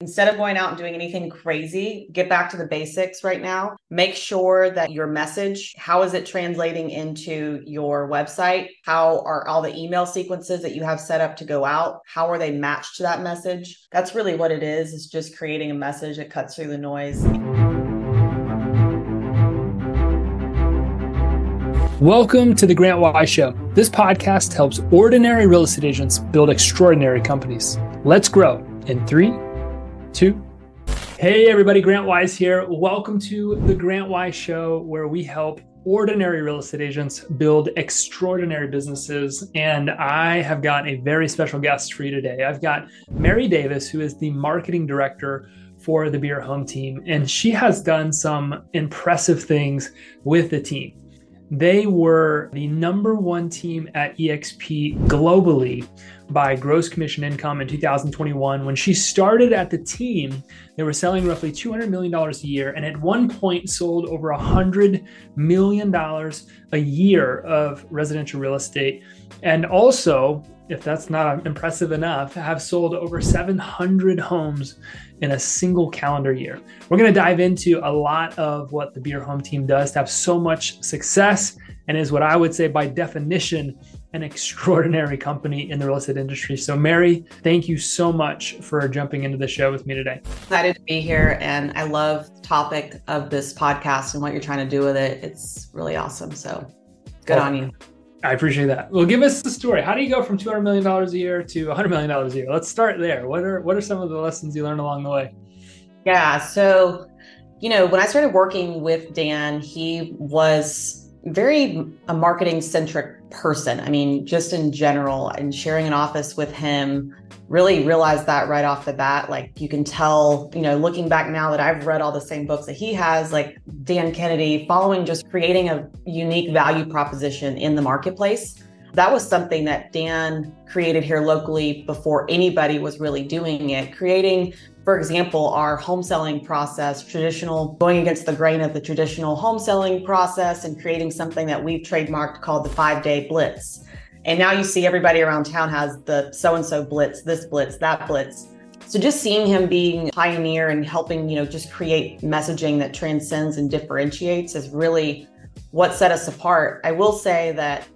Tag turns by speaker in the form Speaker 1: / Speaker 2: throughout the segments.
Speaker 1: Instead of going out and doing anything crazy, get back to the basics right now. Make sure that your message, how is it translating into your website? How are all the email sequences that you have set up to go out? How are they matched to that message? That's really what it is. It's just creating a message that cuts through the noise.
Speaker 2: Welcome to the Grant Wise Show. This podcast helps ordinary real estate agents build extraordinary companies. Let's grow in three, two. Hey, everybody, Grant Wise here. Welcome to the Grant Wise Show, where we help ordinary real estate agents build extraordinary businesses. And I have got a very special guest for you today. I've got Mary Davis, who is the marketing director for the Beer Home team, and she has done some impressive things with the team. They were the number one team at EXP globally by gross commission income in 2021. When she started at the team, they were selling roughly $200 million a year and at one point sold over $100 million a year of residential real estate. And also, if that's not impressive enough, have sold over 700 homes in a single calendar year. We're going to dive into a lot of what the Beer Home team does to have so much success and is what I would say by definition an extraordinary company in the real estate industry. So, Mary, thank you so much for jumping into the show with me today.
Speaker 1: Excited to be here. And I love the topic of this podcast and what you're trying to do with it. It's really awesome. So, good on you.
Speaker 2: I appreciate that. Well, give us the story. How do you go from $200 million a year to $100 million a year? Let's start there. What are, what are some of the lessons you learned along the way?
Speaker 1: Yeah. So, you know, when I started working with Dan, he was very a marketing centric person. I mean, just in general, and sharing an office with him, really realized that right off the bat. Like you can tell, you know, looking back now that I've read all the same books that he has, like Dan Kennedy, following just creating a unique value proposition in the marketplace. That was something that Dan created here locally before anybody was really doing it, creating for example, our home selling process, traditional, going against the grain of the traditional home selling process and creating something that we've trademarked called the five day blitz. And now you see everybody around town has the so and so blitz, this blitz, that blitz. So just seeing him being pioneer and helping, you know, just create messaging that transcends and differentiates is really what set us apart. I will say that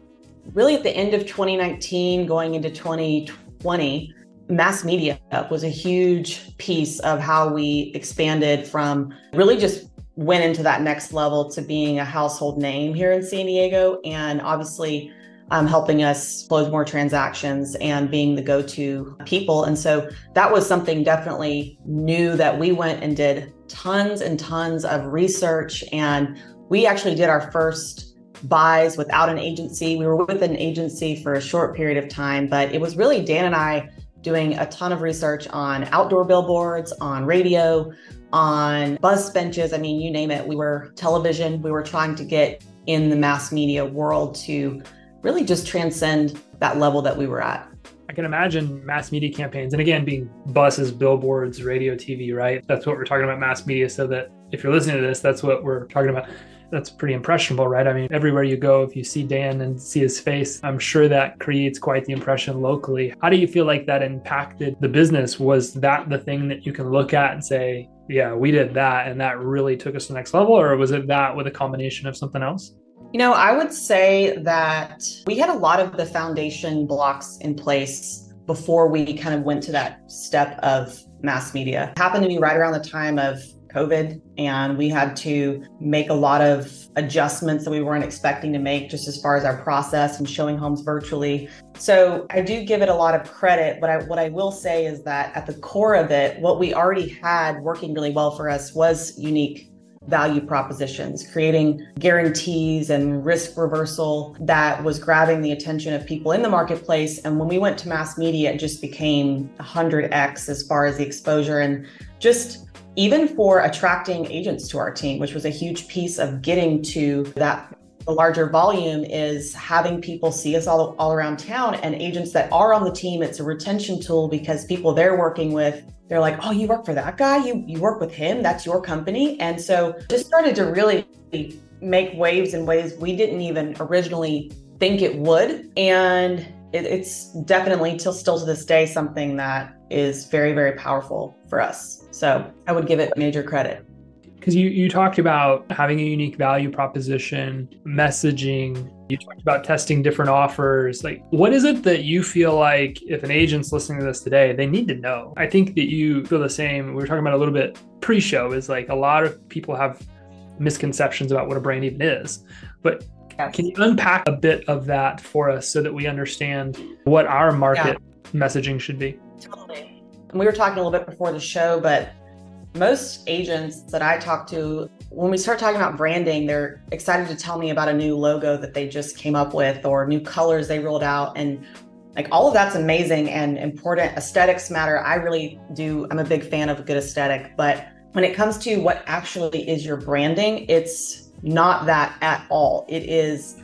Speaker 1: really at the end of 2019, going into 2020, mass media was a huge piece of how we expanded from really just went into that next level to being a household name here in San Diego and obviously um, helping us close more transactions and being the go-to people. And so that was something definitely new that we went and did tons and tons of research and we actually did our first buys without an agency. We were with an agency for a short period of time, but it was really Dan and I doing a ton of research on outdoor billboards, on radio, on bus benches. I mean, you name it. We were television. We were trying to get in the mass media world to really just transcend that level that we were at.
Speaker 2: I can imagine mass media campaigns, and again, being buses, billboards, radio, TV, right? That's what we're talking about mass media. So that if you're listening to this, that's what we're talking about that's pretty impressionable, right? I mean, everywhere you go, if you see Dan and see his face, I'm sure that creates quite the impression locally. How do you feel like that impacted the business? Was that the thing that you can look at and say, yeah, we did that and that really took us to the next level? Or was it that with a combination of something else?
Speaker 1: You know, I would say that we had a lot of the foundation blocks in place before we kind of went to that step of mass media. It happened to be right around the time of COVID, and we had to make a lot of adjustments that we weren't expecting to make just as far as our process and showing homes virtually. So I do give it a lot of credit, but I, what I will say is that at the core of it, what we already had working really well for us was unique value propositions, creating guarantees and risk reversal that was grabbing the attention of people in the marketplace. And when we went to mass media, it just became 100x as far as the exposure and just even for attracting agents to our team, which was a huge piece of getting to that the larger volume is having people see us all, all around town and agents that are on the team it's a retention tool because people they're working with they're like oh you work for that guy you you work with him that's your company and so just started to really make waves in ways we didn't even originally think it would and it, it's definitely till still to this day something that is very, very powerful for us. So I would give it major credit.
Speaker 2: Because you, you talked about having a unique value proposition, messaging, you talked about testing different offers. Like, what is it that you feel like if an agent's listening to this today, they need to know? I think that you feel the same. We were talking about a little bit pre show, is like a lot of people have misconceptions about what a brand even is. But yes. can you unpack a bit of that for us so that we understand what our market yeah. messaging should be?
Speaker 1: Totally. we were talking a little bit before the show, but most agents that I talk to, when we start talking about branding, they're excited to tell me about a new logo that they just came up with or new colors they rolled out. And like all of that's amazing and important. Aesthetics matter. I really do. I'm a big fan of a good aesthetic. But when it comes to what actually is your branding, it's not that at all. It is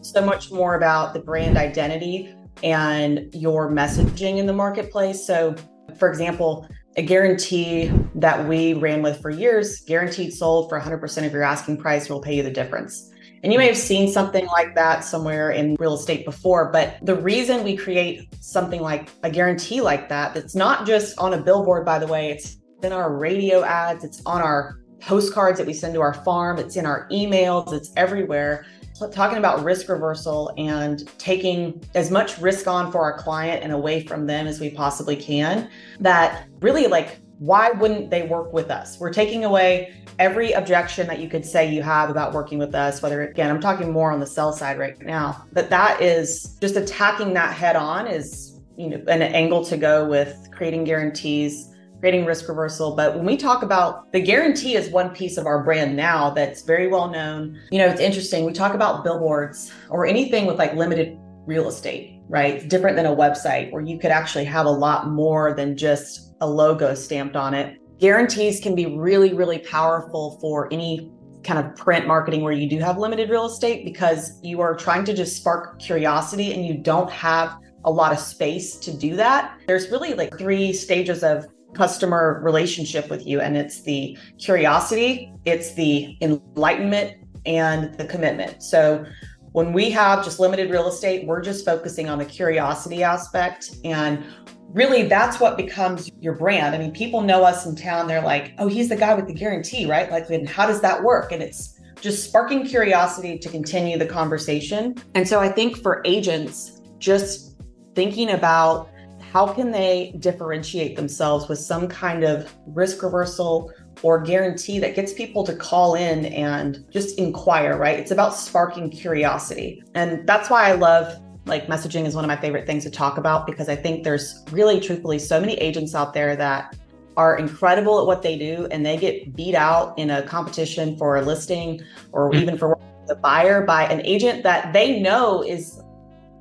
Speaker 1: so much more about the brand identity and your messaging in the marketplace. So, for example, a guarantee that we ran with for years, guaranteed sold for 100% of your asking price we'll pay you the difference. And you may have seen something like that somewhere in real estate before, but the reason we create something like a guarantee like that, that's not just on a billboard, by the way, it's in our radio ads, it's on our postcards that we send to our farm, it's in our emails, it's everywhere talking about risk reversal and taking as much risk on for our client and away from them as we possibly can, that really like, why wouldn't they work with us? We're taking away every objection that you could say you have about working with us, whether again, I'm talking more on the sell side right now, but that is just attacking that head on is, you know, an angle to go with creating guarantees creating risk reversal. But when we talk about the guarantee is one piece of our brand now that's very well known. You know, it's interesting. We talk about billboards or anything with like limited real estate, right? It's different than a website where you could actually have a lot more than just a logo stamped on it. Guarantees can be really, really powerful for any kind of print marketing where you do have limited real estate because you are trying to just spark curiosity and you don't have a lot of space to do that. There's really like three stages of customer relationship with you. And it's the curiosity, it's the enlightenment, and the commitment. So when we have just limited real estate, we're just focusing on the curiosity aspect. And really, that's what becomes your brand. I mean, people know us in town. They're like, oh, he's the guy with the guarantee, right? Like, and how does that work? And it's just sparking curiosity to continue the conversation. And so I think for agents, just thinking about how can they differentiate themselves with some kind of risk reversal or guarantee that gets people to call in and just inquire, right? It's about sparking curiosity. And that's why I love like messaging is one of my favorite things to talk about because I think there's really truthfully so many agents out there that are incredible at what they do and they get beat out in a competition for a listing or mm-hmm. even for the buyer by an agent that they know is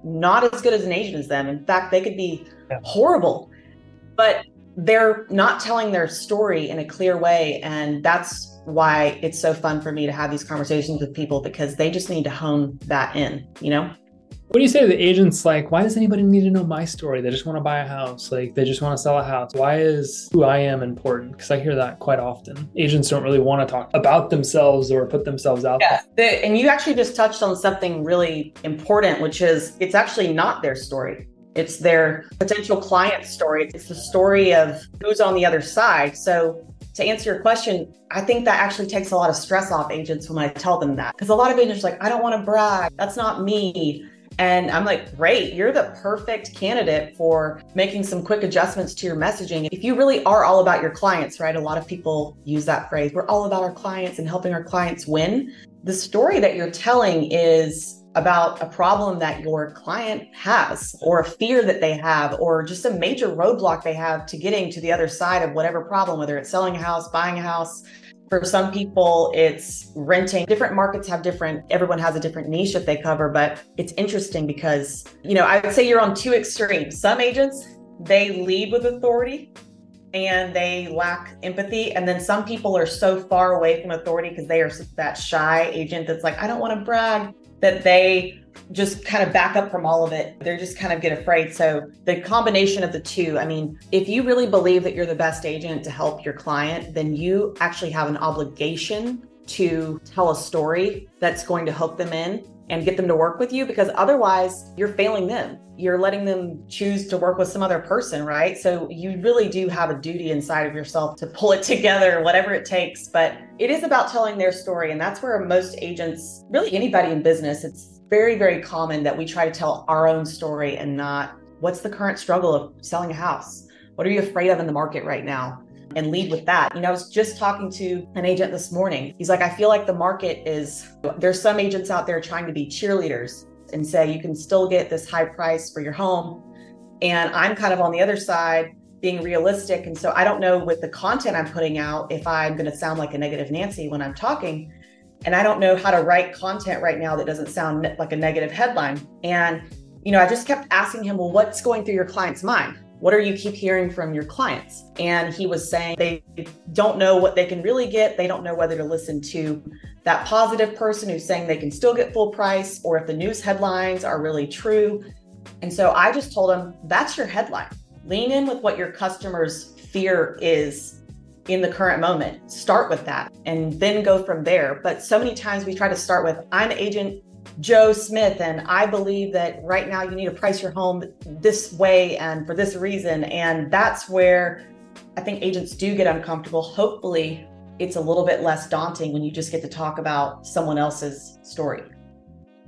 Speaker 1: not as good as an agent as them. In fact, they could be yeah. horrible, but they're not telling their story in a clear way. And that's why it's so fun for me to have these conversations with people because they just need to hone that in, you know?
Speaker 2: What do you say to the agents like, why does anybody need to know my story? They just want to buy a house. Like they just want to sell a house. Why is who I am important? Because I hear that quite often. Agents don't really want to talk about themselves or put themselves out
Speaker 1: yeah, there. and you actually just touched on something really important, which is it's actually not their story. It's their potential client story. It's the story of who's on the other side. So to answer your question, I think that actually takes a lot of stress off agents when I tell them that. Because a lot of agents are like, I don't want to brag. That's not me. And I'm like, great, you're the perfect candidate for making some quick adjustments to your messaging. If you really are all about your clients, right? A lot of people use that phrase. We're all about our clients and helping our clients win. The story that you're telling is about a problem that your client has, or a fear that they have, or just a major roadblock they have to getting to the other side of whatever problem, whether it's selling a house, buying a house, for some people, it's renting. Different markets have different, everyone has a different niche that they cover, but it's interesting because, you know, I would say you're on two extremes. Some agents, they lead with authority and they lack empathy. And then some people are so far away from authority because they are that shy agent that's like, I don't want to brag that they just kind of back up from all of it. They're just kind of get afraid. So the combination of the two, I mean, if you really believe that you're the best agent to help your client, then you actually have an obligation to tell a story that's going to hook them in and get them to work with you because otherwise you're failing them. You're letting them choose to work with some other person, right? So you really do have a duty inside of yourself to pull it together, whatever it takes. But it is about telling their story. And that's where most agents, really anybody in business, it's very, very common that we try to tell our own story and not what's the current struggle of selling a house? What are you afraid of in the market right now? And lead with that. You know, I was just talking to an agent this morning. He's like, I feel like the market is, there's some agents out there trying to be cheerleaders and say you can still get this high price for your home. And I'm kind of on the other side being realistic. And so I don't know with the content I'm putting out if I'm going to sound like a negative Nancy when I'm talking. And I don't know how to write content right now that doesn't sound like a negative headline. And, you know, I just kept asking him, well, what's going through your client's mind? What are you keep hearing from your clients? And he was saying they don't know what they can really get. They don't know whether to listen to that positive person who's saying they can still get full price or if the news headlines are really true. And so I just told him that's your headline. Lean in with what your customers' fear is in the current moment. Start with that and then go from there. But so many times we try to start with I'm agent Joe Smith, and I believe that right now you need to price your home this way and for this reason. And that's where I think agents do get uncomfortable. Hopefully, it's a little bit less daunting when you just get to talk about someone else's story.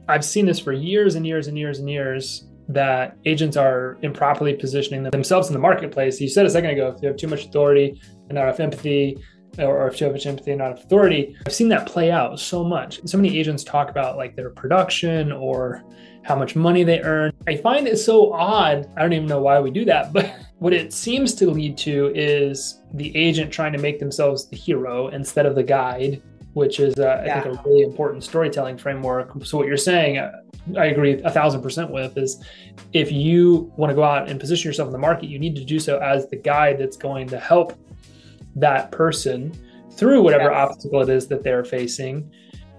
Speaker 2: I've seen this for years and years and years and years that agents are improperly positioning themselves in the marketplace. You said a second ago, if you have too much authority and not enough empathy, or if you have empathy and not authority. I've seen that play out so much. So many agents talk about like their production or how much money they earn. I find it so odd. I don't even know why we do that, but what it seems to lead to is the agent trying to make themselves the hero instead of the guide, which is, uh, yeah. I think, a really important storytelling framework. So, what you're saying, uh, I agree a thousand percent with is if you want to go out and position yourself in the market, you need to do so as the guide that's going to help that person through whatever yes. obstacle it is that they're facing.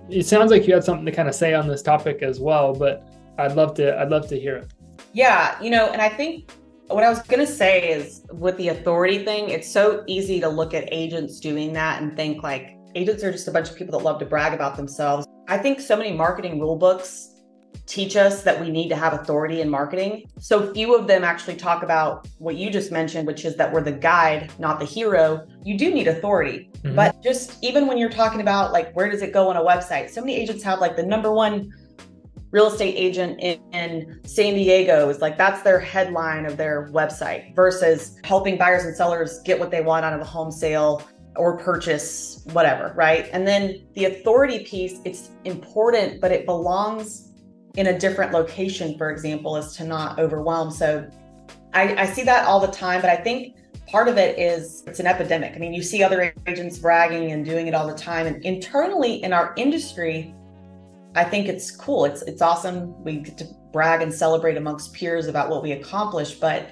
Speaker 2: It sounds like you had something to kind of say on this topic as well, but I'd love to I'd love to hear it.
Speaker 1: Yeah, you know, and I think what I was going to say is with the authority thing, it's so easy to look at agents doing that and think like agents are just a bunch of people that love to brag about themselves. I think so many marketing rule books teach us that we need to have authority in marketing. So few of them actually talk about what you just mentioned, which is that we're the guide, not the hero. You do need authority. Mm-hmm. But just even when you're talking about like where does it go on a website, so many agents have like the number one real estate agent in, in, San Diego is like that's their headline of their website versus helping buyers and sellers get what they want out of a home sale or purchase whatever, right? And then the authority piece, it's important, but it belongs in a different location, for example, is to not overwhelm. So I, I see that all the time, but I think part of it is it's an epidemic. I mean, you see other agents bragging and doing it all the time. And internally in our industry, I think it's cool. It's it's awesome. We get to brag and celebrate amongst peers about what we accomplish. But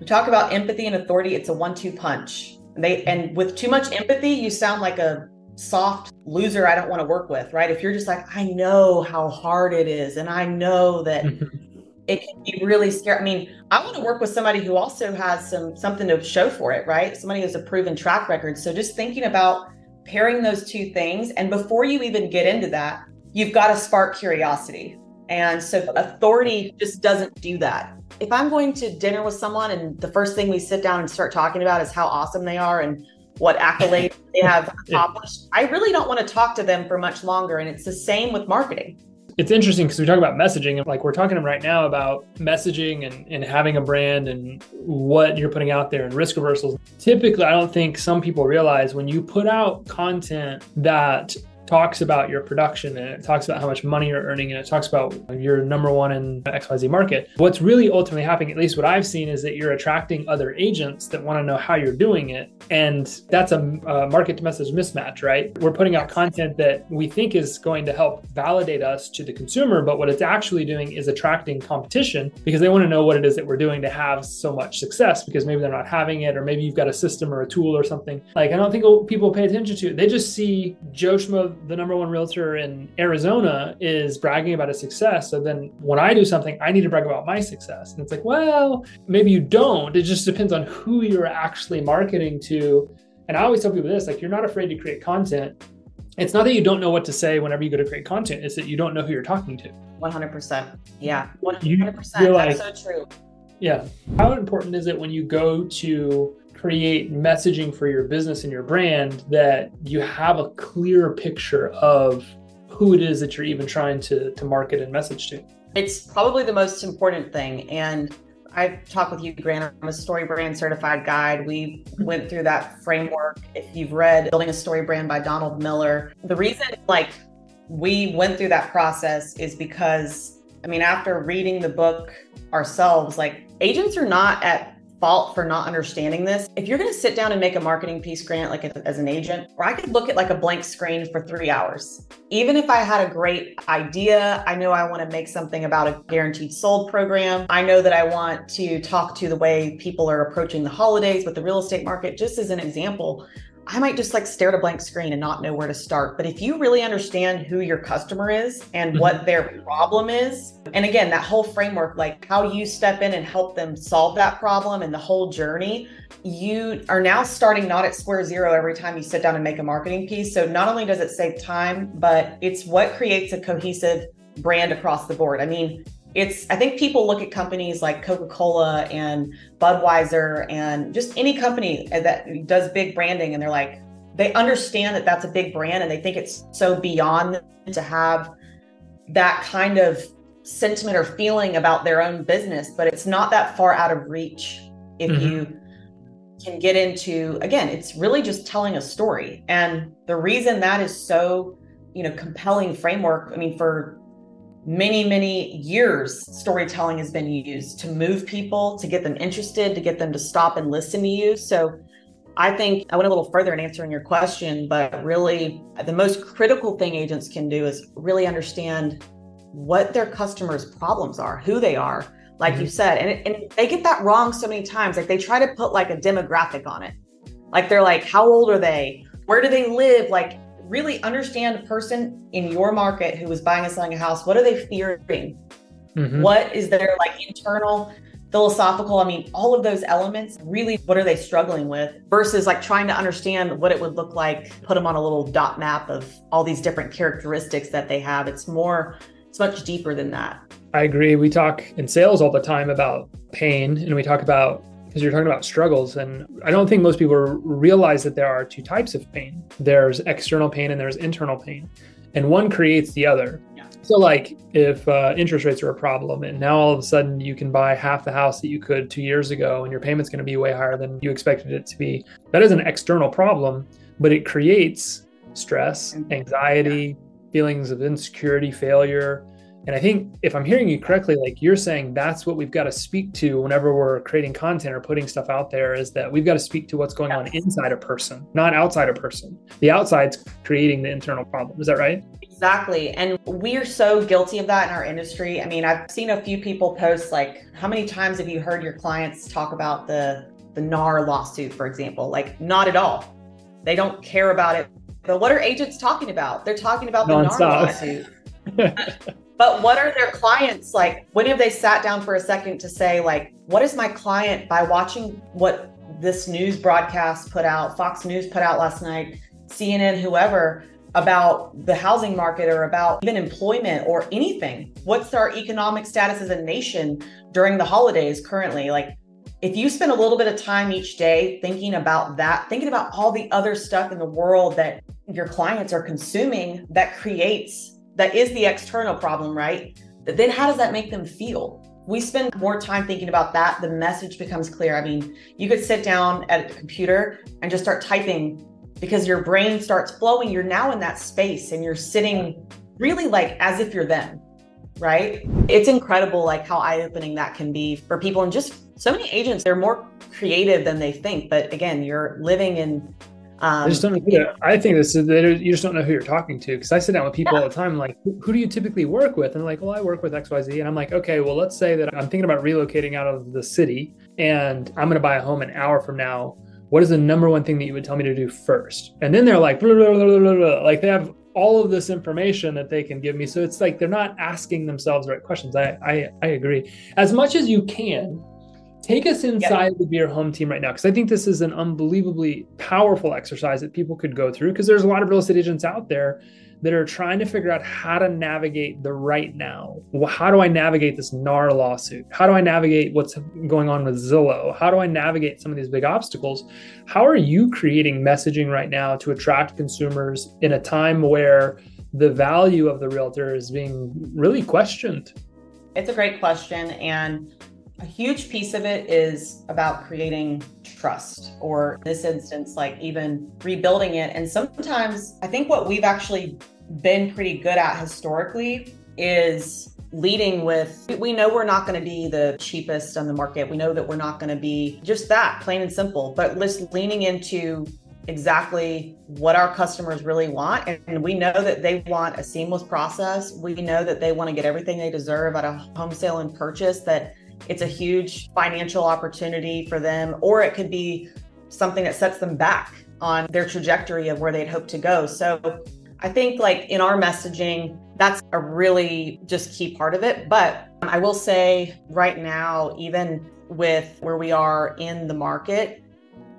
Speaker 1: we talk about empathy and authority, it's a one-two punch. They and with too much empathy, you sound like a soft loser I don't want to work with, right? If you're just like, I know how hard it is, and I know that mm-hmm. it can be really scary. I mean, I want to work with somebody who also has some something to show for it, right? Somebody who's a proven track record. So just thinking about pairing those two things, and before you even get into that, you've got to spark curiosity. And so authority just doesn't do that. If I'm going to dinner with someone and the first thing we sit down and start talking about is how awesome they are and what accolades they have accomplished. I really don't want to talk to them for much longer. And it's the same with marketing.
Speaker 2: It's interesting because we talk about messaging and like we're talking right now about messaging and, and having a brand and what you're putting out there and risk reversals. Typically, I don't think some people realize when you put out content that talks about your production and it talks about how much money you're earning and it talks about you're number one in XYZ market. What's really ultimately happening, at least what I've seen, is that you're attracting other agents that want to know how you're doing it. And that's a, a market to message mismatch, right? We're putting out content that we think is going to help validate us to the consumer, but what it's actually doing is attracting competition because they want to know what it is that we're doing to have so much success because maybe they're not having it, or maybe you've got a system or a tool or something. Like, I don't think people pay attention to it. They just see Joe Schmo the number one realtor in Arizona is bragging about his success. So then when I do something, I need to brag about my success. And it's like, well, maybe you don't. It just depends on who you're actually marketing to. And I always tell people this like, you're not afraid to create content. it's not that you don't know what to say whenever you go to create content, it's that you don't know who you're talking to.
Speaker 1: 100%. Yeah. 100%.
Speaker 2: You-
Speaker 1: That's
Speaker 2: like-
Speaker 1: so true.
Speaker 2: Yeah. How important is it when you go to create messaging for your business and your brand that you have a clear picture of who it is that you're even trying to, to market and message to?
Speaker 1: It's probably the most important thing. And I've talked with you, Grant. I'm a StoryBrand certified guide. We went through that framework. If you've read Building a StoryBrand by Donald Miller, the reason like we went through that process is because I mean, after reading the book ourselves, like agents are not at fault for not understanding this. If you're going to sit down and make a marketing piece, Grant, like as an agent, or I could look at like a blank screen for three hours. Even if I had a great idea, I know I want to make something about a guaranteed sold program. I know that I want to talk to the way people are approaching the holidays with the real estate market, just as an example. I might just like stare at a blank screen and not know where to start. But if you really understand who your customer is and mm-hmm. what their problem is, and again, that whole framework, like how you step in and help them solve that problem and the whole journey, you are now starting not at square zero every time you sit down and make a marketing piece. So not only does it save time, but it's what creates a cohesive brand across the board. I mean, it's i think people look at companies like coca-cola and budweiser and just any company that does big branding and they're like they understand that that's a big brand and they think it's so beyond them to have that kind of sentiment or feeling about their own business but it's not that far out of reach if
Speaker 2: Mhm.
Speaker 1: you can get into again it's really just telling a story and the reason that is so you know compelling framework i mean for many many years storytelling has been used to move people to get them interested to get them to stop and listen to you. So i think i went a little further in answering your question but really the most critical thing agents can do is really understand what their customers problems are who they are like you mm-hmm. said and, and they get that wrong so many times. Like they try to put like a demographic on it. Like they're like how old are they? Where do they live? Like really understand a person in your market who is buying and selling a house what are they fearing
Speaker 2: Mhm.
Speaker 1: what is their like internal philosophical i mean all of those elements really what are they struggling with versus like trying to understand what it would look like put them on a little dot map of all these different characteristics that they have it's more it's much deeper than that
Speaker 2: I agree. We talk in sales all the time about pain and we talk about because you're talking about struggles and I don't think most people realize that there are two types of pain. There's external pain and there's internal pain. And one creates the other.
Speaker 1: Yeah.
Speaker 2: So like if uh, interest rates are a problem and now all of a sudden you can buy half the house that you could 2 years ago and your payment's going to be way higher than you expected it to be. That is an external problem, but it creates stress, anxiety, feelings of insecurity, failure, and I think if I'm hearing you correctly, like you're saying that's what we've got to speak to whenever we're creating content or putting stuff out there is that we've got to speak to what's going on inside a person, not outside a person. The outside's creating the internal problem. Is that right?
Speaker 1: Exactly. And we are so guilty of that in our industry. I mean, I've seen a few people post like, how many times have you heard your clients talk about the the NAR lawsuit, for example? Like, not at all. They don't care about it. But what are agents talking about? They're talking about the
Speaker 2: Nonstop.
Speaker 1: NAR lawsuit. But what are their clients like? When have they sat down for a second to say, like, what is my client by watching what this news broadcast put out, Fox News put out last night, CNN, whoever, about the housing market or about even employment or anything? What's our economic status as a nation during the holidays currently? Like, if you spend a little bit of time each day thinking about that, thinking about all the other stuff in the world that your clients are consuming that creates that is the external problem, right? But Then how does that make them feel? We spend more time thinking about that, the message becomes clear. I mean, you could sit down at a computer and just start typing because your brain starts flowing. You're now in that space and you're sitting really like as if you're them, right? It's incredible like how eye-opening that can be for people and just so many agents, they're more creative than they think. But again, you're living in um,
Speaker 2: I just don't know. Who to, I think this is that you just don't know who you're talking to because I sit down with people all the time. Like, who, who do you typically work with? And they're like, well, I work with X, Y, Z. And I'm like, okay, well, let's say that I'm thinking about relocating out of the city and I'm going to buy a home an hour from now. What is the number one thing that you would tell me to do first? And then they're like, blah, blah, blah. like they have all of this information that they can give me. So it's like they're not asking themselves the right questions. I, I, I agree. As much as you can, Take us inside yep. the Beer Home team right now, because I think this is an unbelievably powerful exercise that people could go through. Because there's a lot of real estate agents out there that are trying to figure out how to navigate the right now. How do I navigate this NAR lawsuit? How do I navigate what's going on with Zillow? How do I navigate some of these big obstacles? How are you creating messaging right now to attract consumers in a time where the value of the realtor is being really questioned?
Speaker 1: It's a great question. And a huge piece of it is about creating trust, or in this instance, like even rebuilding it. And sometimes I think what we've actually been pretty good at historically is leading with we know we're not going to be the cheapest on the market. We know that we're not going to be just that, plain and simple, but just leaning into exactly what our customers really want. And we know that they want a seamless process. We know that they want to get everything they deserve at a home sale and purchase, that it's a huge financial opportunity for them, or it could be something that sets them back on their trajectory of where they'd hope to go. So I think, like in our messaging, that's a really just key part of it. But I will say right now, even with where we are in the market,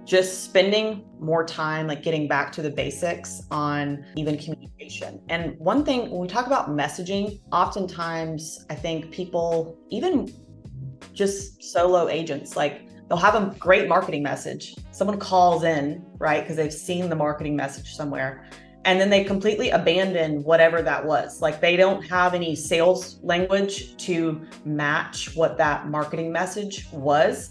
Speaker 1: just spending more time like getting back to the basics on even communication. And one thing when we talk about messaging, oftentimes I think people, even just solo agents, like they'll have a great marketing message. Someone calls in, right? Because they've seen the marketing message somewhere. And then they completely abandon whatever that was. Like they don't have any sales language to match what that marketing message was.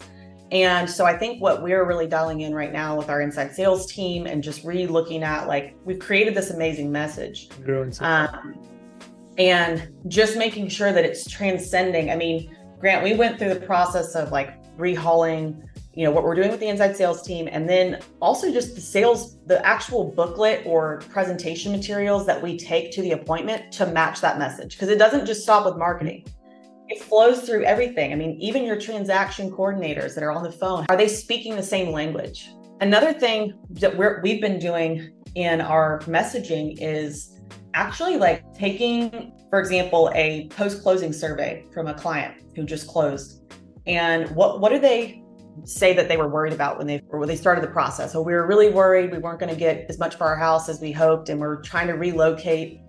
Speaker 1: And so I think what we're really dialing in right now with our inside sales team and just re looking at like we've created this amazing message. Um, and just making sure that it's transcending. I mean, Grant, we went through the process of like rehauling, you know, what we're doing with the inside sales team, and then also just the sales, the actual booklet or presentation materials that we take to the appointment to match that message. Because it doesn't just stop with marketing. It flows through everything. I mean, even your transaction coordinators that are on the phone, are they speaking the same language? Another thing that we're, we've been doing in our messaging is actually like taking, for example, a post closing survey from a client who just closed. And what what do they say that they were worried about when they or when they started the process? So we were really worried we weren't going to get as much for our house as we hoped, and we're trying to relocate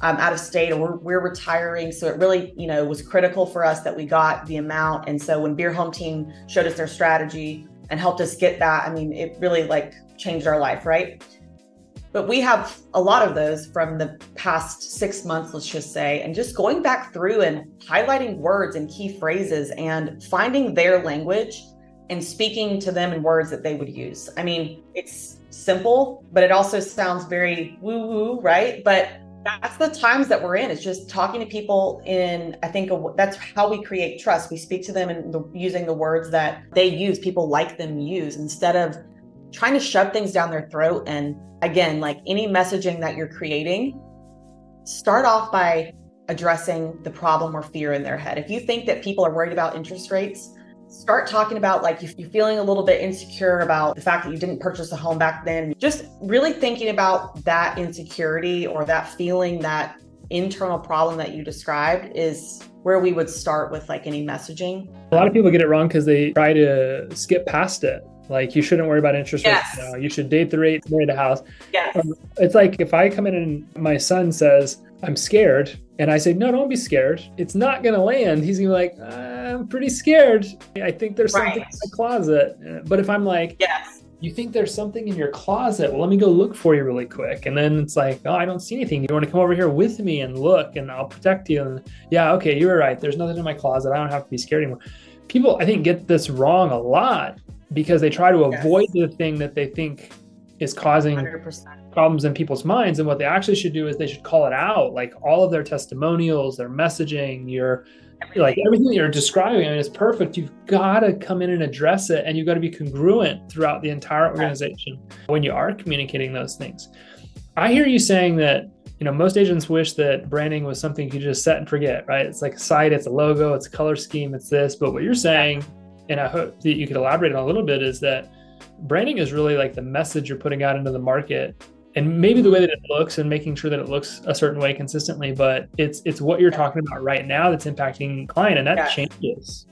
Speaker 1: um, out of state, or we're, we're retiring. So it really, you know, was critical for us that we got the amount. And so when Beer Home Team showed us their strategy and helped us get that, I mean, it really like changed our life, right? But we have a lot of those from the past six months, let's just say, and just going back through and highlighting words and key phrases and finding their language and speaking to them in words that they would use. I mean, it's simple, but it also sounds very woo woo, right? But that's the times that we're in. It's just talking to people in, I think that's how we create trust. We speak to them in the, using the words that they use, people like them use, instead of trying to shove things down their throat. And again, like any messaging that you're creating, start off by addressing the problem or fear in their head. If you think that people are worried about interest rates, start talking about like you're feeling a little bit insecure about the fact that you didn't purchase a home back then, just really thinking about that insecurity or that feeling, that internal problem that you described is where we would start with like any messaging.
Speaker 2: A lot of people get it wrong because they try to skip past it. Like you shouldn't worry about interest yes. rates now. You should date the rate, marry the house.
Speaker 1: Yes. Um,
Speaker 2: it's like if I come in and my son says, I'm scared, and I say, No, don't be scared. It's not gonna land. He's gonna be like, I'm pretty scared. I think there's right. something in the closet. But if I'm like,
Speaker 1: Yes.
Speaker 2: You think there's something in your closet? Well, let me go look for you really quick. And then it's like, oh, I don't see anything. You want to come over here with me and look, and I'll protect you. And yeah, okay, you were right. There's nothing in my closet. I don't have to be scared anymore. People, I think, get this wrong a lot because they try to avoid yes. the thing that they think is causing 100%. problems in people's minds. And what they actually should do is they should call it out, like all of their testimonials, their messaging, your everything. like everything that you're describing. I mean, it's perfect. You've got to come in and address it, and you've got to be congruent throughout the entire organization when you are communicating those things. I hear you saying that you know most agents wish that branding was something you could just set and forget, right? It's like a site, it's a logo, it's a color scheme, it's this. But what you're saying and I hope that you could elaborate on a little bit is that branding is really like the message you're putting out into the market and maybe the way that it looks and making sure that it looks a certain way consistently but it's it's what you're talking about right now that's impacting client and that yes. changes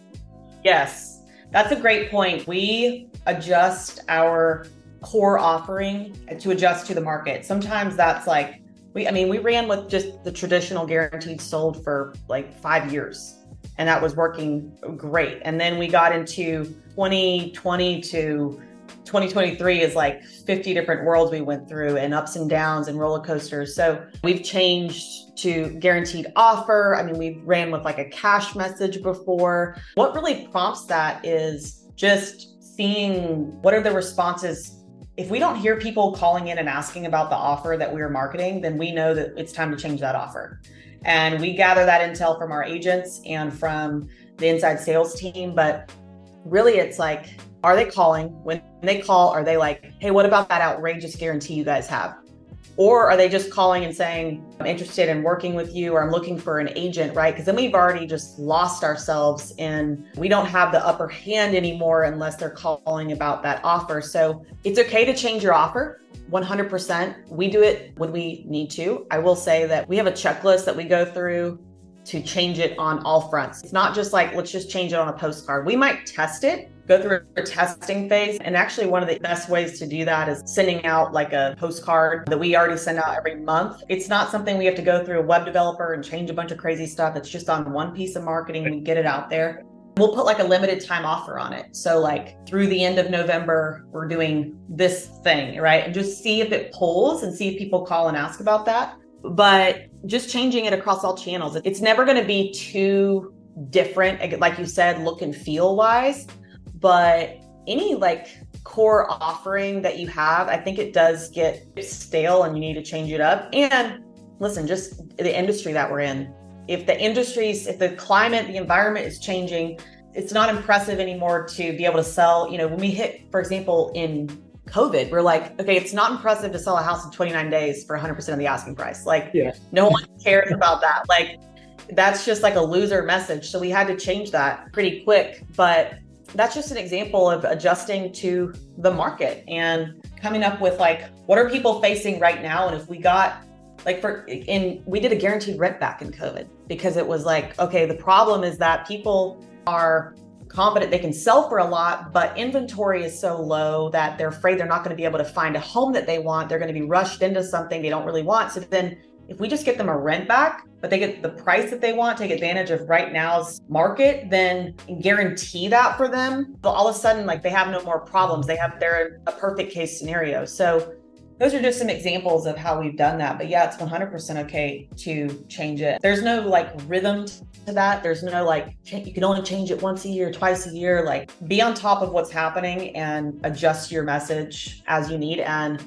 Speaker 1: yes That's a great point. We adjust our core offering to adjust to the market. Sometimes that's like we I mean, we ran with just the traditional guaranteed sold for like 5 years and that was working great. And then we got into 2020 to 2023 is like 50 different worlds we went through and ups and downs and roller coasters. So we've changed to guaranteed offer. I mean, we ran with like a cash message before. What really prompts that is just seeing what are the responses. If we don't hear people calling in and asking about the offer that we are marketing, then we know that it's time to change that offer. And we gather that intel from our agents and from the inside sales team. But really, it's like, are they calling? When they call, are they like, hey, what about that outrageous guarantee you guys have? Or are they just calling and saying, I'm interested in working with you or I'm looking for an agent, right? Because then we've already just lost ourselves and we don't have the upper hand anymore unless they're calling about that offer. So it's okay to change your offer. 100%. We do it when we need to. I will say that we have a checklist that we go through to change it on all fronts. It's not just like, let's just change it on a postcard. We might test it, go through a testing phase. And actually, one of the best ways to do that is sending out like a postcard that we already send out every month. It's not something we have to go through a web developer and change a bunch of crazy stuff. It's just on one piece of marketing. We get it out there. We'll put like a limited time offer on it. So, like through the end of November, we're doing this thing, right? And just see if it pulls and see if people call and ask about that. But just changing it across all channels, it's never going to be too different, like you said, look and feel wise. But any like core offering that you have, I think it does get stale and you need to change it up. And listen, just the industry that we're in, if the industries, if the climate, the environment is changing, it's not impressive anymore to be able to sell. You know, when we hit, for example, in COVID, we're like, okay, it's not impressive to sell a house in 29 days for 100% of the asking price. Like, yeah. no one cares about that. Like, that's just like a loser message. So we had to change that pretty quick. But that's just an example of adjusting to the market and coming up with like, what are people facing right now? And if we got like for in we did a guaranteed rent back in covid because it was like okay the problem is that people are confident they can sell for a lot but inventory is so low that they're afraid they're not going to be able to find a home that they want they're going to be rushed into something they don't really want so then if we just get them a rent back but they get the price that they want take advantage of right now's market then guarantee that for them but all of a sudden like they have no more problems they have they're a perfect case scenario so those are just some examples of how we've done that. But yeah, it's 100% okay to change it. There's no like rhythm to that. There's no like, you can only change it once a year, twice a year. Like, be on top of what's happening and adjust your message as you need. And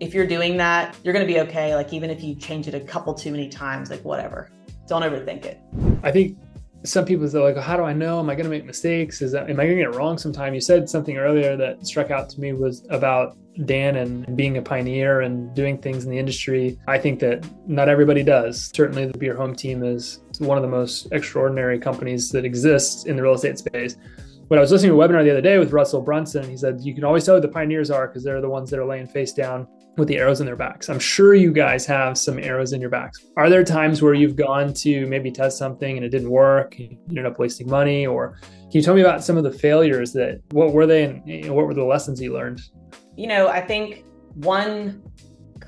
Speaker 1: if you're doing that, you're going to be okay. Like, even if you change it a couple too many times, like, whatever. Don't overthink it.
Speaker 2: I think some people say like, how do I know? Am I going to make mistakes? Is that am I going to get it wrong sometime? You said something earlier that struck out to me was about Dan and being a pioneer and doing things in the industry. I think that not everybody does. Certainly, the Beer Home team is one of the most extraordinary companies that exists in the real estate space. When I was listening to a webinar the other day with Russell Brunson, he said you can always tell who the pioneers are because they're the ones that are laying face down with the arrows in their backs. I'm sure you guys have some arrows in your backs. Are there times where you've gone to maybe test something and it didn't work, you ended up wasting money, or can you tell me about some of the failures that what were they and what were the lessons you learned?
Speaker 1: You know, I think one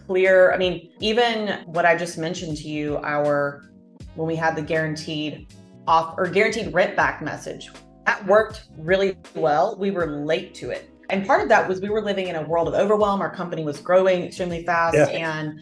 Speaker 1: clear, I mean, even what I just mentioned to you, our when we had the guaranteed off or guaranteed rent back message, that worked really well. We were late to it and part of that was we were living in a world of overwhelm. Our company was growing extremely fast yeah. and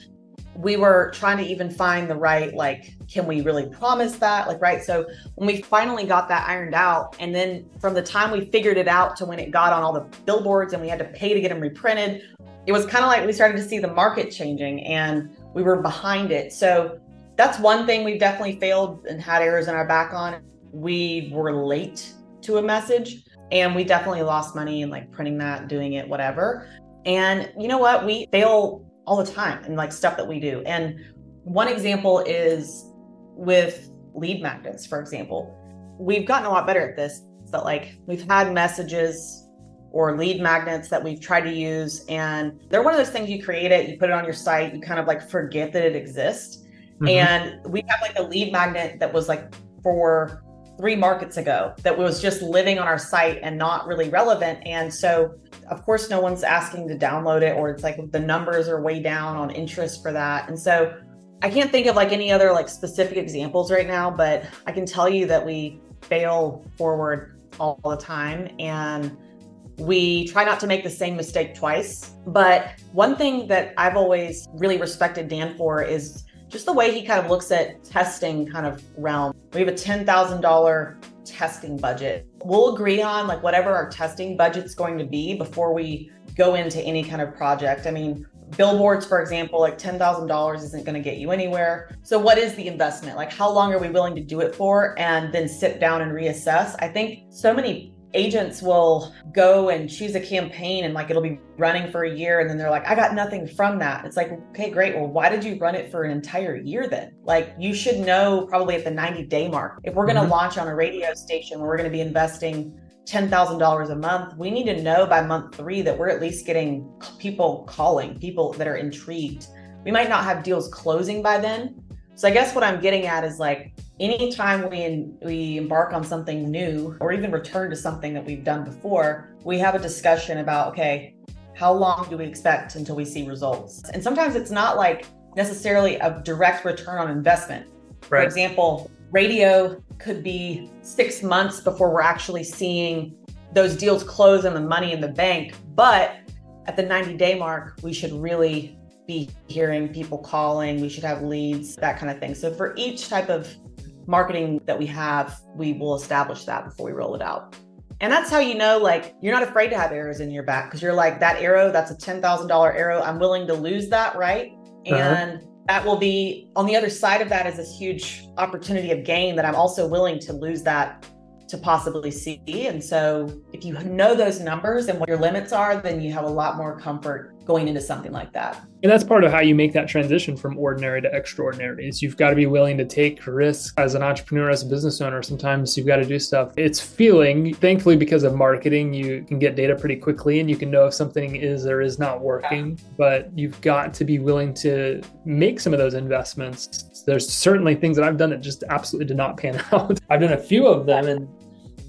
Speaker 1: we were trying to even find the right like can we really promise that? Like right? So when we finally got that ironed out and then from the time we figured it out to when it got on all the billboards and we had to pay to get them reprinted it was kind of like we started to see the market changing and we were behind it. So that's one thing we've definitely failed and had errors in our back on. We were late to a message and we definitely lost money in like printing that, doing it, whatever. And you know what? We fail all the time in like stuff that we do. And one example is with lead magnets, for example. We've gotten a lot better at this, but like we've had messages or lead magnets that we've tried to use. And they're one of those things you create it, you put it on your site, you kind of like forget that it exists. Mm-hmm. And we have like a lead magnet that was like for three markets ago that was just living on our site and not really relevant. And so, of course, no one's asking to download it, or it's like the numbers are way down on interest for that. And so, I can't think of like any other like specific examples right now, but I can tell you that we fail forward all the time and we try not to make the same mistake twice. But one thing that I've always really respected Dan for is just the way he kind of looks at testing kind of realm. We have a $10,000 testing budget. We'll agree on like whatever our testing budget's going to be before we go into any kind of project. I mean, billboards for example like $10,000 isn't going to get you anywhere. So what is the investment? Like how long are we willing to do it for and then sit down and reassess? I think so many agents will go and choose a campaign and like it'll be running for a year and then they're like i got nothing from that it's like okay great well why did you run it for an entire year then like you should know probably at the 90 day mark if we're going to mm-hmm. launch on a radio station where we're going to be investing $10,000 a month, we need to know by month three that we're at least getting people calling, people that are intrigued. We might not have deals closing by then. So I guess what I'm getting at is like anytime we we embark on something new or even return to something that we've done before, we have a discussion about okay, how long do we expect until we see results? And sometimes it's not like necessarily a direct return on investment. Right. For example, radio could be 6 months before we're actually seeing those deals close and the money in the bank, but at the 90 day mark, we should really be hearing people calling, we should have leads, that kind of thing. So for each type of marketing that we have, we will establish that before we roll it out. And that's how you know, like, you're not afraid to have arrows in your back because you're like, that arrow, that's a $10,000 arrow. I'm willing to lose that, right? Uh-huh. And that will be on the other side of that is this huge opportunity of gain that I'm also willing to lose that to possibly see. And so if you know those numbers and what your limits are, then you have a lot more comfort going into something like that.
Speaker 2: And that's part of how you make that transition from ordinary to extraordinary is you've got to be willing to take risks as an entrepreneur, as a business owner. Sometimes you've got to do stuff. It's feeling, thankfully, because of marketing, you can get data pretty quickly and you can know if something is or is not working, but you've got to be willing to make some of those investments. There's certainly things that I've done that just absolutely did not pan out. I've done a few of them and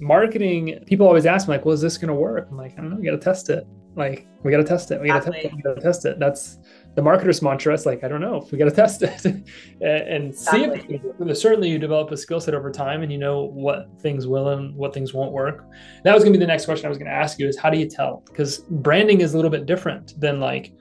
Speaker 2: marketing, people always ask me like, well, is this going to work? I'm like, I don't know, you got to test it. Like, we got to test it. We got to test it. We got to test it. That's the marketer's mantra. It's like, I don't know if we got to test it and see exactly. if certainly you develop a skill set over time and you know what things will and what things won't work. That was going to be the next question I was going to ask you is how do you tell? Because branding is a little bit different than like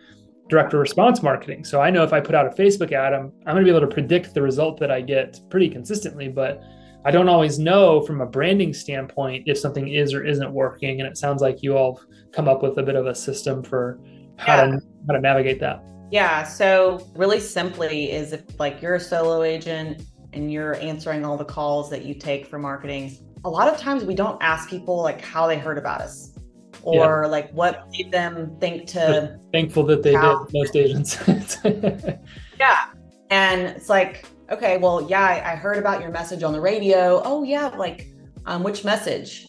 Speaker 2: direct response marketing. So I know if I put out a Facebook ad, I'm, I'm going to be able to predict the result that I get pretty consistently, but I don't always know from a branding standpoint if something is or isn't working. And it sounds like you all come up with a bit of a system for how yeah. to how to navigate that.
Speaker 1: Yeah. So really simply is if like you're a solo agent and you're answering all the calls that you take for marketing, a lot of times we don't ask people like how they heard about us or yeah. like what made them think to
Speaker 2: thankful that they how. did most agents.
Speaker 1: yeah. And it's like okay, well, yeah, I, I heard about your message on the radio. Oh, yeah, like, um, which message?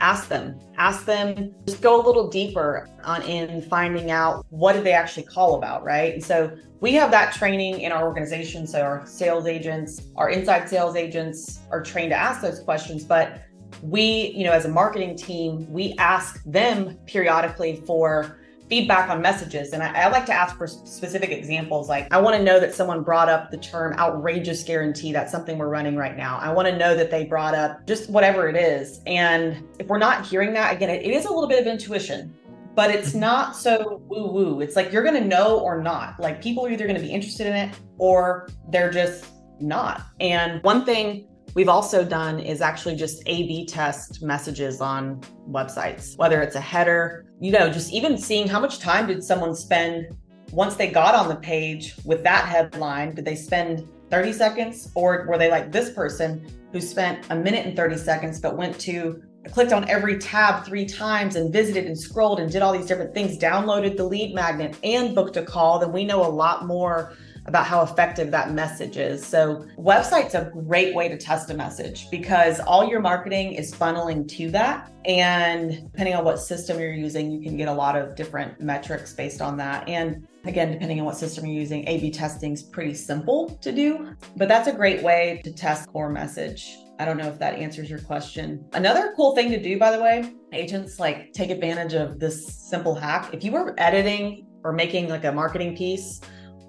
Speaker 1: Ask them. Ask them. Just go a little deeper on in finding out what did they actually call about, right? And so we have that training in our organization. So our sales agents, our inside sales agents are trained to ask those questions, but we, you know, as a marketing team, we ask them periodically for feedback on messages. And I, I, like to ask for specific examples. Like, I want to know that someone brought up the term outrageous guarantee. That's something we're running right now. I want to know that they brought up just whatever it is. And if we're not hearing that, again, it, it is a little bit of intuition, but it's mm-hmm. not so woo woo. It's like you're going to know or not. Like, people are either going to be interested in it or they're just not. And one thing we've also done is actually just A B test messages on websites, whether it's a header you know, just even seeing how much time did someone spend once they got on the page with that headline? Did they spend 30 seconds or were they like this person who spent a minute and 30 seconds but went to clicked on every tab three times and visited and scrolled and did all these different things, downloaded the lead magnet and booked a call, then we know a lot more about how effective that message is. So, website's a great way to test a message because all your marketing is funneling to that. And depending on what system you're using, you can get a lot of different metrics based on that. And again, depending on what system you're using, A B testing is pretty simple to do, but that's a great way to test core message. I don't know if that answers your question. Another cool thing to do, by the way, agents like take advantage of this simple hack. If you were editing or making like a marketing piece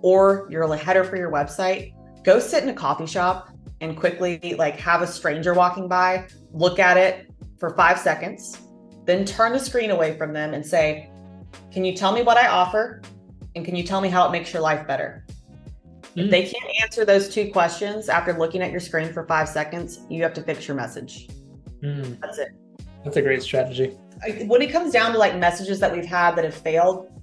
Speaker 1: or you're a header for your website, go sit in a coffee shop and quickly like have a stranger walking by, look at it for five seconds, then turn the screen away from them and say, Can you tell me what I offer? And can you tell me how it makes your life better? Mm. If they can't answer those two questions after looking at your screen for five seconds, you have to fix your message. Mm. That's it.
Speaker 2: That's a great strategy.
Speaker 1: When it comes down to like messages that we've had that have failed,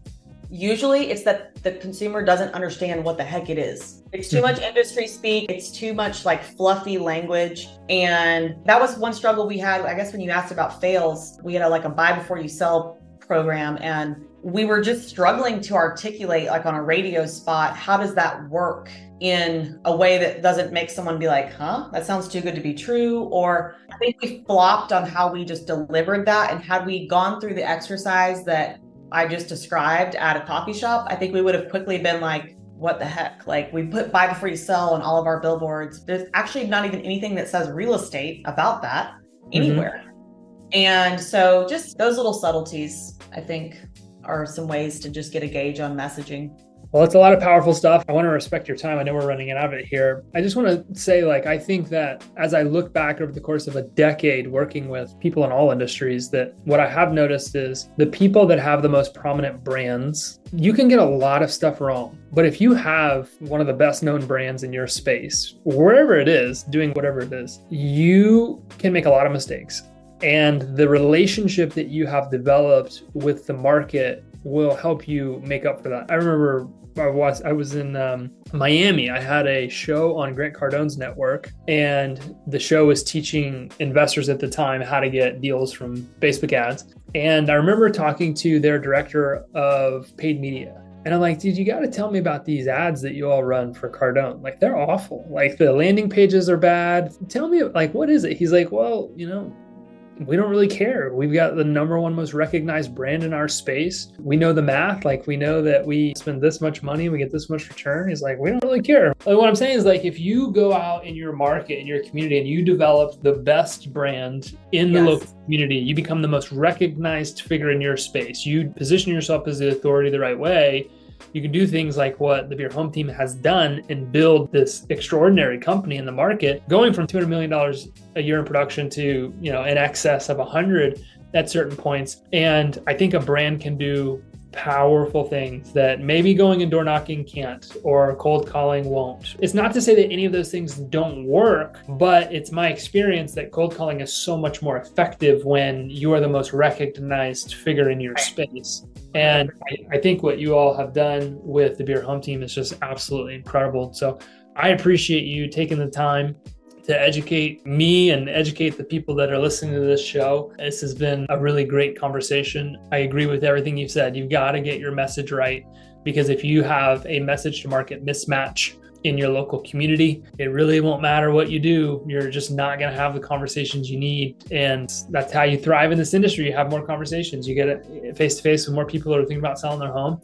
Speaker 1: usually it's that the consumer doesn't understand what the heck it is. It's too mm-hmm. much industry speak, it's too much like fluffy language. And that was one struggle we had. I guess when you asked about fails, we had a, like a buy before you sell program and we were just struggling to articulate like on a radio spot how does that work in a way that doesn't make someone be like huh that sounds too good to be true or i think we flopped on how we just delivered that and had we gone through the exercise that i just described at a coffee shop i think we would have quickly been like what the heck like we put buy before you sell on all of our billboards there's actually not even anything that says real estate about that mm-hmm. anywhere mm-hmm. and so just those little subtleties i think are some ways to just get a gauge on messaging.
Speaker 2: Well, it's a lot of powerful stuff. I want to respect your time. I know we're running out of it here. I just want to say, like, I think that as I look back over the course of a decade working with people in all industries, that what I have noticed is the people that have the most prominent brands, you can get a lot of stuff wrong. But if you have one of the best known brands in your space, wherever it is, doing whatever it is, you can make a lot of mistakes and the relationship that you have developed with the market will help you make up for that. I remember I was I was in um, Miami. I had a show on Grant Cardone's network, and the show was teaching investors at the time how to get deals from Facebook ads. And I remember talking to their director of paid media, and I'm like, dude, you got to tell me about these ads that you all run for Cardone. Like, they're awful. Like, the landing pages are bad. Tell me, like, what is it? He's like, well, you know, we don't really care. We've got the number one most recognized brand in our space. We know the math. Like we know that we spend this much money, we get this much return. He's like, we don't really care. What I'm saying is like if you go out in your market, in your community, and you develop the best brand in the yes. local community, you become the most recognized figure in your space. You position yourself as the authority the right way you can do things like what the Beer Home Team has done and build this extraordinary company in the market, going from $200 million a year in production to, you know, in excess of 100 at certain points. And I think a brand can do powerful things that maybe going and door knocking can't or cold calling won't. It's not to say that any of those things don't work, but it's my experience that cold calling is so much more effective when you are the most recognized figure in your space. And I, I think what you all have done with the Beer Home Team is just absolutely incredible. So I appreciate you taking the time to educate me and educate the people that are listening to this show. This has been a really great conversation. I agree with everything you've said. You've got to get your message right because if you have a message to market mismatch in your local community, it really won't matter what you do. You're just not going to have the conversations you need. And that's how you thrive in this industry. You have more conversations, you get it face to face with more people that are thinking about selling their home.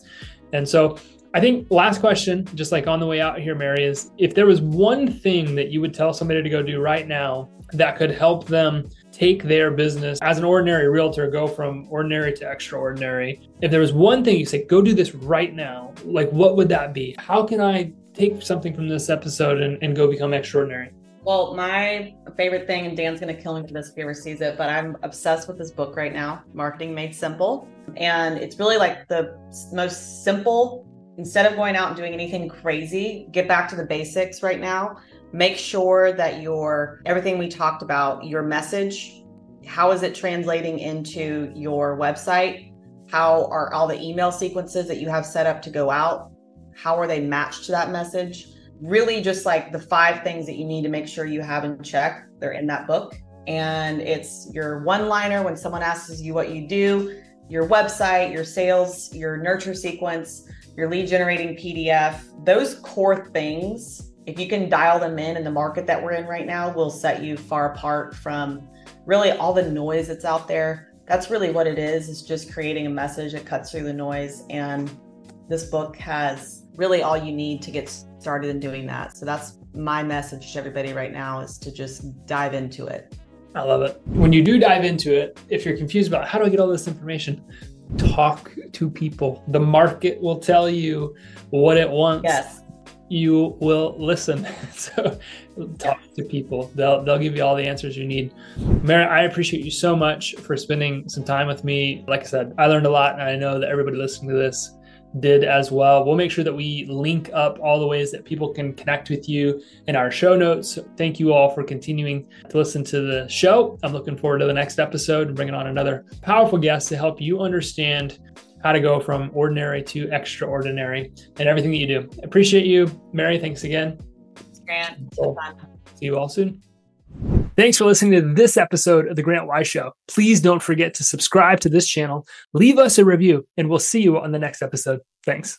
Speaker 2: And so I think last question, just like on the way out here, Mary, is if there was one thing that you would tell somebody to go do right now that could help them take their business as an ordinary realtor, go from ordinary to extraordinary. If there was one thing you say, go do this right now, like what would that be? How can I take something from this episode and, and go become extraordinary?
Speaker 1: Well, my favorite thing, and Dan's going to kill me for this if he ever sees it, but I'm obsessed with this book right now, Marketing Made Simple. And it's really like the most simple instead of going out and doing anything crazy, get back to the basics right now. Make sure that your everything we talked about, your message, how is it translating into your website? How are all the email sequences that you have set up to go out? How are they matched to that message? Really, just like the five things that you need to make sure you have in check. They're in that book. And it's your one liner when someone asks you what you do, your website, your sales, your nurture sequence, your lead generating PDF, those core things, if you can dial them in in the market that we're in right now, will set you far apart from really all the noise that's out there. That's really what it is, is just creating a message that cuts through the noise. And this book has really all you need to get started in doing that. So that's my message to everybody right now is to just dive into it.
Speaker 2: I love it. When you do dive into it, if you're confused about how do I get all this information, talk to people. The market will tell you what it wants.
Speaker 1: Yes.
Speaker 2: You will listen. so talk to people. They'll they'll give you all the answers you need. Mary, I appreciate you so much for spending some time with me. Like I said, I learned a lot and I know that everybody listening to this did as well. We'll make sure that we link up all the ways that people can connect with you in our show notes. Thank you all for continuing to listen to the show. I'm looking forward to the next episode and bringing on another powerful guest to help you understand how to go from ordinary to extraordinary and everything that you do. Appreciate you, Mary. Thanks again.
Speaker 1: Grant.
Speaker 2: See you all soon. Thanks for listening to this episode of The Grant Wise Show. Please don't forget to subscribe to this channel, leave us a review, and we'll see you on the next episode. Thanks.